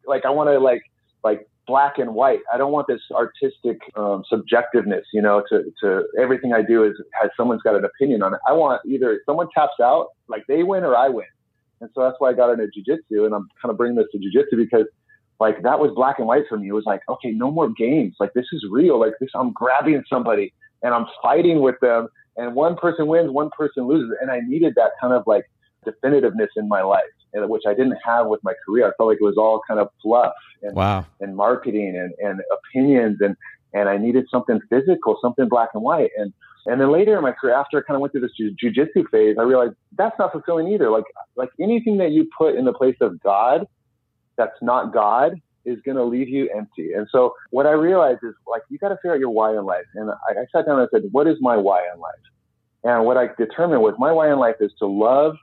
like I want to like, like black and white. I don't want this artistic um, subjectiveness, you know, to, to everything I do is has someone's got an opinion on it. I want either someone taps out, like they win or I win. And so that's why I got into jujitsu and I'm kind of bringing this to jujitsu because like that was black and white for me. It was like, okay, no more games. Like this is real. Like this, I'm grabbing somebody and I'm fighting with them and one person wins, one person loses. And I needed that kind of like definitiveness in my life. Which I didn't have with my career. I felt like it was all kind of fluff and, wow. and marketing and, and opinions. And, and I needed something physical, something black and white. And, and then later in my career, after I kind of went through this jujitsu phase, I realized that's not fulfilling either. Like, like anything that you put in the place of God, that's not God, is going to leave you empty. And so what I realized is like, you got to figure out your why in life. And I, I sat down and I said, what is my why in life? And what I determined was my why in life is to love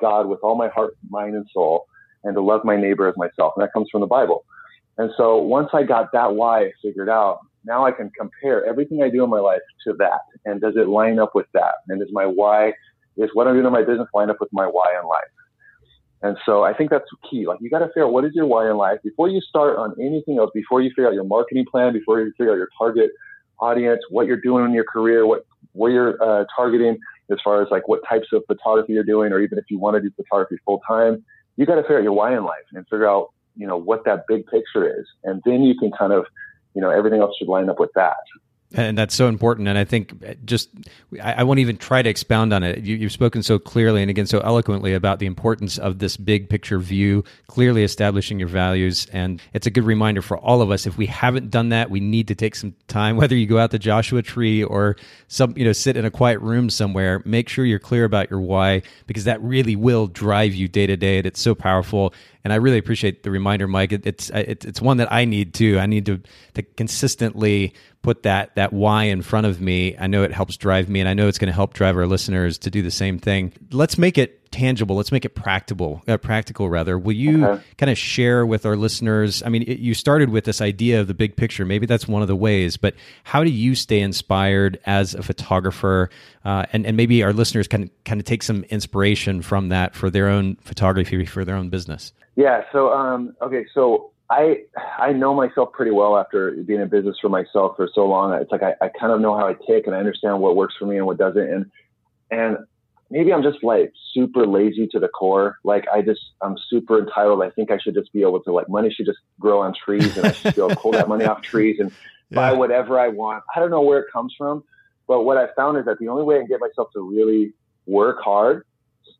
God with all my heart, mind, and soul, and to love my neighbor as myself. And that comes from the Bible. And so once I got that why figured out, now I can compare everything I do in my life to that. And does it line up with that? And is my why, is what I'm doing in my business line up with my why in life? And so I think that's key. Like you got to figure out what is your why in life before you start on anything else, before you figure out your marketing plan, before you figure out your target audience, what you're doing in your career, what, where you're uh, targeting as far as like what types of photography you're doing, or even if you want to do photography full time, you got to figure out your why in life and figure out, you know, what that big picture is. And then you can kind of you know, everything else should line up with that. And that's so important. And I think just, I, I won't even try to expound on it. You, have spoken so clearly and again so eloquently about the importance of this big picture view, clearly establishing your values. And it's a good reminder for all of us. If we haven't done that, we need to take some time, whether you go out the Joshua Tree or some, you know, sit in a quiet room somewhere, make sure you're clear about your why, because that really will drive you day to day. And it's so powerful and I really appreciate the reminder, Mike. It, it's it, it's one that I need too. I need to to consistently put that that why in front of me. I know it helps drive me, and I know it's going to help drive our listeners to do the same thing. Let's make it tangible. Let's make it practical. Uh, practical, rather. Will you okay. kind of share with our listeners? I mean, it, you started with this idea of the big picture. Maybe that's one of the ways. But how do you stay inspired as a photographer? Uh, and and maybe our listeners can kind of take some inspiration from that for their own photography for their own business. Yeah. So, um, okay. So I, I know myself pretty well after being in business for myself for so long. It's like, I, I kind of know how I tick and I understand what works for me and what doesn't. And, and maybe I'm just like super lazy to the core. Like I just, I'm super entitled. I think I should just be able to like money should just grow on trees and I should be able to pull that money off trees and yeah. buy whatever I want. I don't know where it comes from, but what I found is that the only way I can get myself to really work hard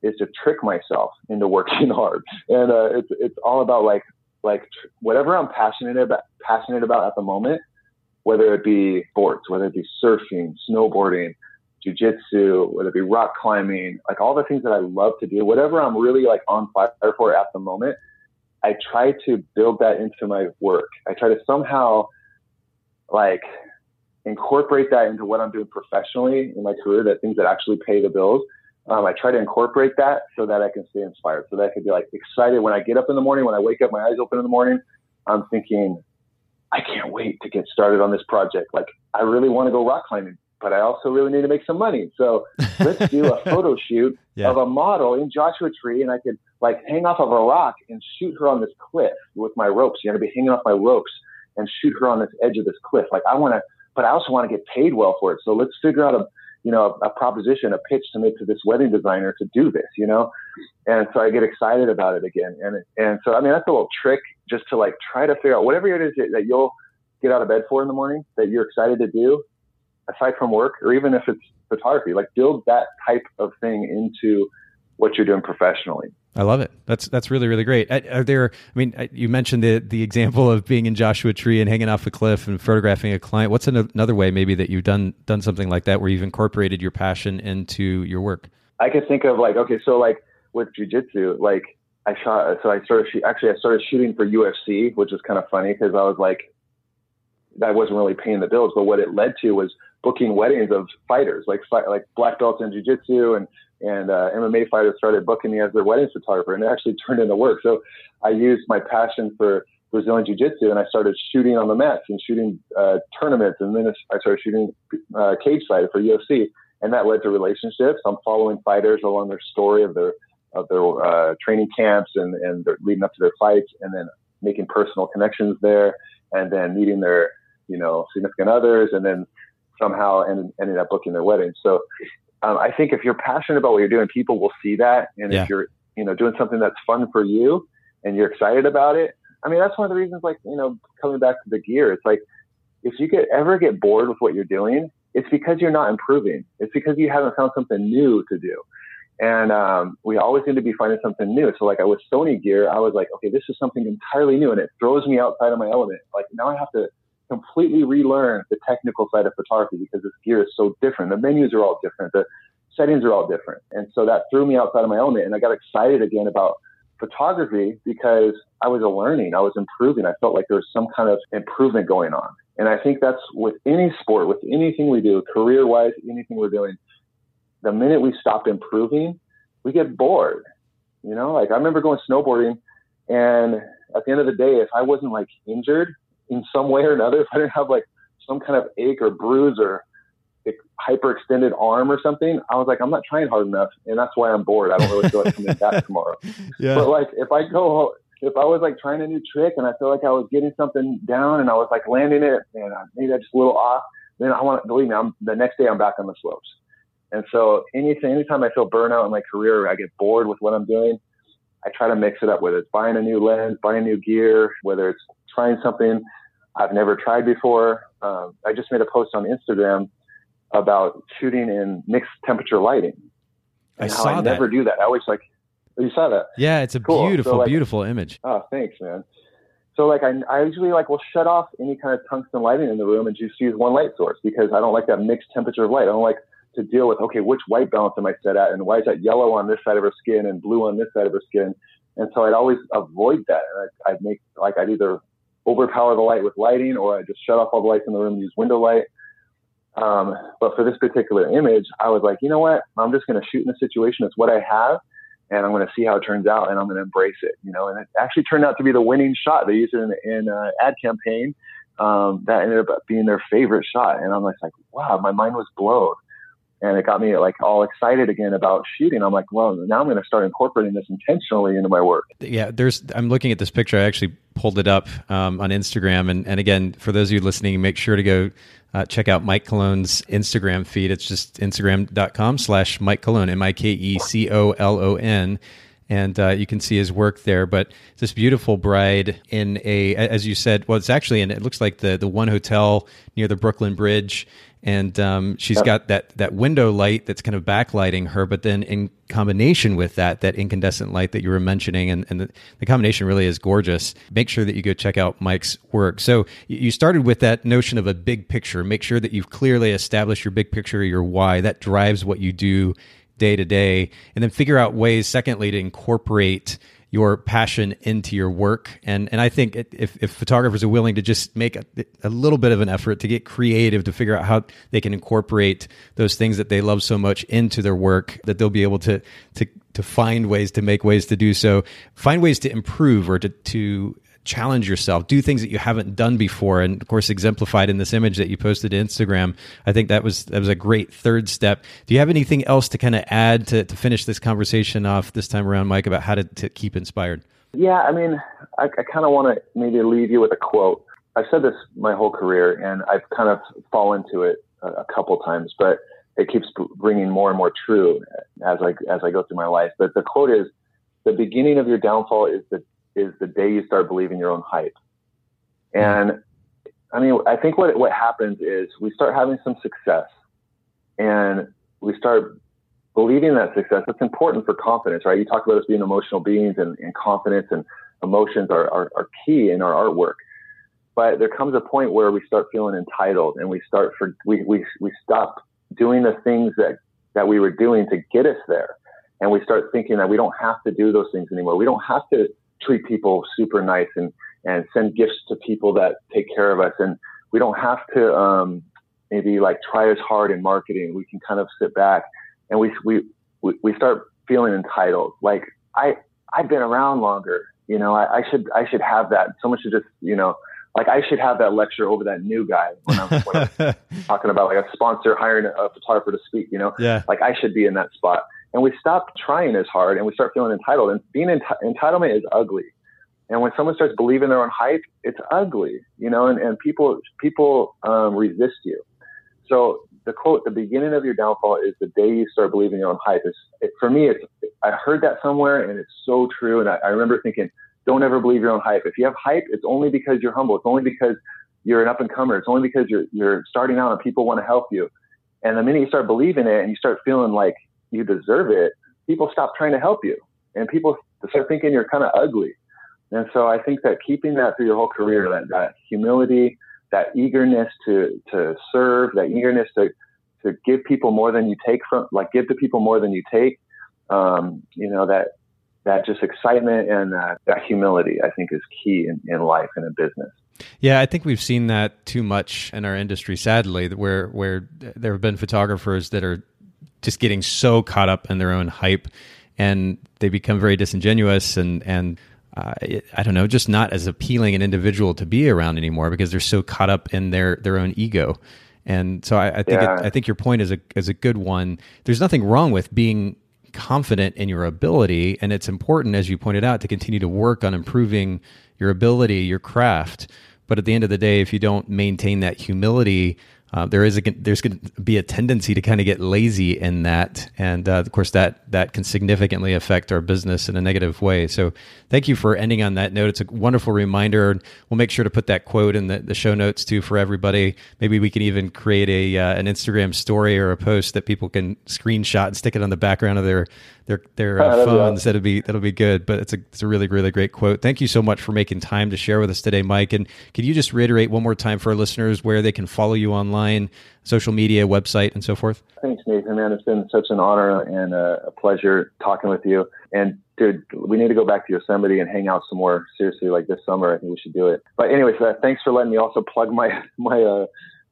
is to trick myself into working hard. And uh, it's it's all about like like tr- whatever I'm passionate about passionate about at the moment, whether it be sports, whether it be surfing, snowboarding, jujitsu, whether it be rock climbing, like all the things that I love to do, whatever I'm really like on fire for at the moment, I try to build that into my work. I try to somehow like incorporate that into what I'm doing professionally in my career, that things that actually pay the bills um, I try to incorporate that so that I can stay inspired, so that I can be like excited when I get up in the morning, when I wake up, my eyes open in the morning. I'm thinking, I can't wait to get started on this project. Like, I really want to go rock climbing, but I also really need to make some money. So let's do a photo shoot yeah. of a model in Joshua Tree, and I could like hang off of a rock and shoot her on this cliff with my ropes. You're gonna be hanging off my ropes and shoot her on this edge of this cliff. Like, I want to, but I also want to get paid well for it. So let's figure out a you know, a, a, proposition, a pitch to make to this wedding designer to do this, you know? And so I get excited about it again. And, and so, I mean, that's a little trick just to like try to figure out whatever it is that you'll get out of bed for in the morning that you're excited to do aside from work, or even if it's photography, like build that type of thing into what you're doing professionally. I love it. That's that's really really great. Are there? I mean, you mentioned the the example of being in Joshua Tree and hanging off a cliff and photographing a client. What's another way maybe that you've done done something like that where you've incorporated your passion into your work? I could think of like okay, so like with jujitsu, like I shot. So I started actually I started shooting for UFC, which is kind of funny because I was like, I wasn't really paying the bills, but what it led to was booking weddings of fighters, like like black belts in jujitsu and and uh, MMA fighters started booking me as their wedding photographer, and it actually turned into work. So I used my passion for Brazilian Jiu-Jitsu, and I started shooting on the mats and shooting uh, tournaments, and then I started shooting uh, cage fight for UFC, and that led to relationships. I'm following fighters along their story of their of their uh, training camps and and leading up to their fights, and then making personal connections there, and then meeting their you know significant others, and then somehow ended, ended up booking their wedding. So um, I think if you're passionate about what you're doing, people will see that. And yeah. if you're, you know, doing something that's fun for you and you're excited about it, I mean, that's one of the reasons, like, you know, coming back to the gear, it's like, if you get ever get bored with what you're doing, it's because you're not improving. It's because you haven't found something new to do. And um, we always need to be finding something new. So like I with Sony gear, I was like, okay, this is something entirely new, and it throws me outside of my element. Like now I have to completely relearn the technical side of photography because this gear is so different. The menus are all different. The settings are all different. And so that threw me outside of my element. And I got excited again about photography because I was learning, I was improving. I felt like there was some kind of improvement going on. And I think that's with any sport, with anything we do, career wise, anything we're doing, the minute we stop improving, we get bored. You know, like I remember going snowboarding and at the end of the day, if I wasn't like injured in some way or another, if I didn't have like some kind of ache or bruise or hyperextended arm or something, I was like, I'm not trying hard enough, and that's why I'm bored. I don't really feel like coming back tomorrow. Yeah. But like, if I go, if I was like trying a new trick and I feel like I was getting something down and I was like landing it, and maybe I just a little off, then I want to believe me, I'm the next day I'm back on the slopes. And so anything, anytime I feel burnout in my career, I get bored with what I'm doing. I try to mix it up, whether it's buying a new lens, buying new gear, whether it's trying something I've never tried before. Um, I just made a post on Instagram about shooting in mixed temperature lighting. I saw I that. never do that. I always like, you saw that? Yeah, it's a cool. beautiful, so, like, beautiful image. Oh, thanks, man. So like I, I usually like will shut off any kind of tungsten lighting in the room and just use one light source because I don't like that mixed temperature of light. I don't like to deal with okay, which white balance am I set at, and why is that yellow on this side of her skin and blue on this side of her skin? And so I'd always avoid that, and I'd, I'd make like I'd either overpower the light with lighting, or I just shut off all the lights in the room and use window light. Um, but for this particular image, I was like, you know what? I'm just going to shoot in the situation. It's what I have, and I'm going to see how it turns out, and I'm going to embrace it. You know, and it actually turned out to be the winning shot. They used it in, an ad campaign. Um, that ended up being their favorite shot, and I'm like, wow, my mind was blown and it got me like all excited again about shooting. I'm like, well, now I'm going to start incorporating this intentionally into my work. Yeah, there's. I'm looking at this picture. I actually pulled it up um, on Instagram, and and again, for those of you listening, make sure to go uh, check out Mike Colon's Instagram feed. It's just instagram.com/slash Mike Colon, M I K E C O L O N and uh, you can see his work there. But this beautiful bride in a, as you said, well, it's actually in. It looks like the the one hotel near the Brooklyn Bridge, and um, she's got that that window light that's kind of backlighting her. But then in combination with that, that incandescent light that you were mentioning, and, and the, the combination really is gorgeous. Make sure that you go check out Mike's work. So you started with that notion of a big picture. Make sure that you've clearly established your big picture, your why. That drives what you do day to day, and then figure out ways, secondly, to incorporate your passion into your work. And and I think if, if photographers are willing to just make a, a, little bit of an effort to get creative to figure out how they can incorporate those things that they love so much into their work, that they'll be able to to to find ways to make ways to do so, find ways to improve or to to challenge yourself, do things that you haven't done before, and of course, exemplified in this image that you posted to Instagram. I think that was that was a great third step. Do you have anything else to kind of add to, to finish this conversation off this time around, Mike, about how to, to keep inspired? Yeah, I mean, I, I kind of want to maybe leave you with a quote. I've said this my whole career, and I've kind of fallen to it a, a couple times, but it keeps bringing more and more true as I as I go through my life. But the quote is, "The beginning of your downfall is the is the day you start believing your own hype. And I mean, I think what what happens is we start having some success, and we start believing that success. It's important for confidence, right? You talk about us being emotional beings, and, and confidence and emotions are, are, are key in our artwork. But there comes a point where we start feeling entitled, and we start for we we we stop doing the things that that we were doing to get us there, and we start thinking that we don't have to do those things anymore. We don't have to treat people super nice and and send gifts to people that take care of us. And we don't have to um, maybe like try as hard in marketing. We can kind of sit back and we we we start feeling entitled. Like i i've been around longer you know i, I should i should have that. Someone should just you know like I should have that lecture over that new guy when I'm, when I'm talking about like a sponsor hiring a photographer to speak, you know, yeah. like I should be in that spot and we stop trying as hard and we start feeling entitled. And being enti- entitlement is ugly. And when someone starts believing their own hype, it's ugly, you know, and, and people, people, um, resist you. So the quote, the beginning of your downfall is the day you start believing your own hype. It, for me, it's, I heard that somewhere and it's so true. And I, I remember thinking, don't ever believe your own hype. If you have hype, it's only because you're humble. It's only because you're an up and comer. It's only because you're, you're starting out and people want to help you. And the minute you start believing it and you start feeling like you deserve it, people stop trying to help you and people start thinking you're kind of ugly. And so I think that keeping that through your whole career, that, that humility, that eagerness to, to serve, that eagerness to, to give people more than you take from, like give to people more than you take, um, you know, that, that just excitement and that, that humility, I think is key in, in life and in business. Yeah, I think we've seen that too much in our industry, sadly, where where there have been photographers that are just getting so caught up in their own hype, and they become very disingenuous and and uh, I don't know, just not as appealing an individual to be around anymore because they're so caught up in their their own ego. And so I, I think yeah. it, I think your point is a is a good one. There's nothing wrong with being confident in your ability, and it's important, as you pointed out, to continue to work on improving your ability, your craft. But at the end of the day, if you don't maintain that humility uh, there is a there's going to be a tendency to kind of get lazy in that, and uh, of course that that can significantly affect our business in a negative way. So, thank you for ending on that note. It's a wonderful reminder. We'll make sure to put that quote in the, the show notes too for everybody. Maybe we can even create a uh, an Instagram story or a post that people can screenshot and stick it on the background of their their their uh, phones. That'll be that'll be good. But it's a it's a really really great quote. Thank you so much for making time to share with us today, Mike. And can you just reiterate one more time for our listeners where they can follow you online, social media, website, and so forth? Thanks, Nathan. Man, it's been such an honor and a, pleasure talking with you. And dude, we need to go back to Yosemite and hang out some more. Seriously, like this summer, I think we should do it. But anyways, uh, thanks for letting me also plug my my. Uh,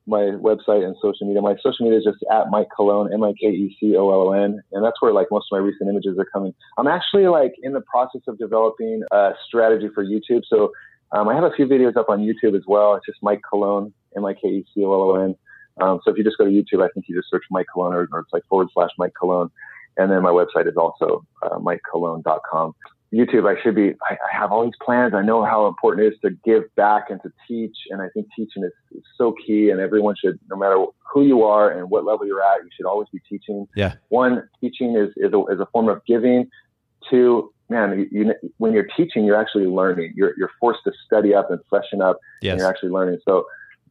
my website and social media. My social media is just at Mike Colon, M I K E C O L O N, and that's where like most of my recent images are coming. I'm actually like in the process of developing a strategy for YouTube. So um, I have a few videos up on YouTube as well. It's just Mike Colon, M I K E C O L O N. Um, so if you just go to YouTube, I think you just search Mike Colon or, or it's like forward slash Mike Colon. And then my website is also uh, MikeColon.com. YouTube, I should be, I, I, have all these plans. I know how important it is to give back and to teach. And I think teaching is, is, so key and everyone should, no matter who you are and what level you're at, you should always be teaching. Yeah. One, teaching is, is, a, is a form of giving. Two, man, you, you, when you're teaching, you're actually learning. You're, you're forced to study up and freshen up yes. and you're actually learning. So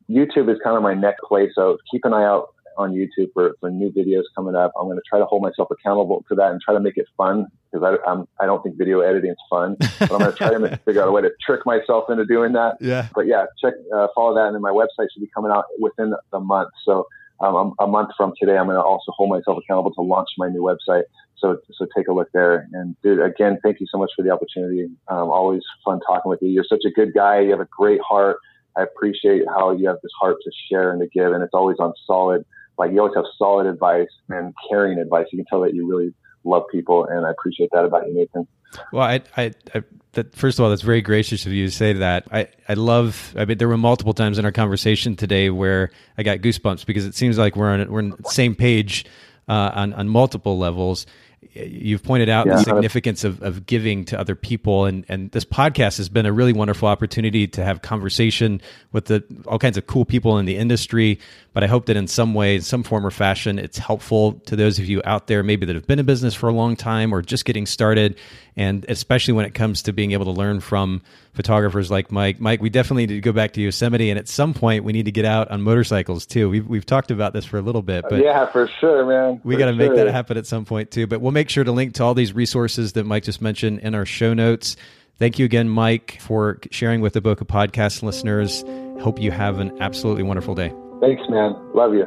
YouTube is kind of my next place. So keep an eye out on YouTube for, for new videos coming up. I'm going to try to hold myself accountable to that and try to make it fun because I, I'm, I don't think video editing is fun. But I'm going to try to figure out a way to trick myself into doing that. Yeah. But yeah, check, uh, follow that. And then my website should be coming out within the month. So um, a month from today, I'm going to also hold myself accountable to launch my new website. So, so take a look there. And dude, again, thank you so much for the opportunity. Um, always fun talking with you. You're such a good guy. You have a great heart. I appreciate how you have this heart to share and to give, and it's always on solid like you always have solid advice and caring advice. You can tell that you really love people, and I appreciate that about you, Nathan. Well, I, I, I that, first of all, that's very gracious of you to say that. I, I love. I mean, there were multiple times in our conversation today where I got goosebumps because it seems like we're on we're on the same page uh, on on multiple levels you've pointed out yeah. the significance of, of giving to other people and, and this podcast has been a really wonderful opportunity to have conversation with the all kinds of cool people in the industry but i hope that in some way in some form or fashion it's helpful to those of you out there maybe that have been in business for a long time or just getting started and especially when it comes to being able to learn from photographers like Mike. Mike, we definitely need to go back to Yosemite, and at some point, we need to get out on motorcycles too. We've we've talked about this for a little bit, but yeah, for sure, man. We got to sure. make that happen at some point too. But we'll make sure to link to all these resources that Mike just mentioned in our show notes. Thank you again, Mike, for sharing with the Bokeh Podcast listeners. Hope you have an absolutely wonderful day. Thanks, man. Love you.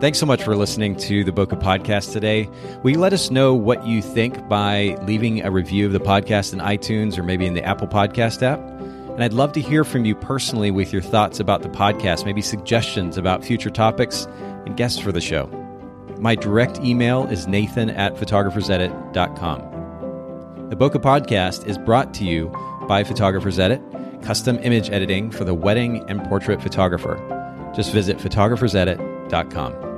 Thanks so much for listening to the Bokeh Podcast today. Will you let us know what you think by leaving a review of the podcast in iTunes or maybe in the Apple Podcast app? And I'd love to hear from you personally with your thoughts about the podcast, maybe suggestions about future topics and guests for the show. My direct email is nathan at photographersedit.com. The Bokeh Podcast is brought to you by Photographers Edit, custom image editing for the wedding and portrait photographer. Just visit photographersedit.com.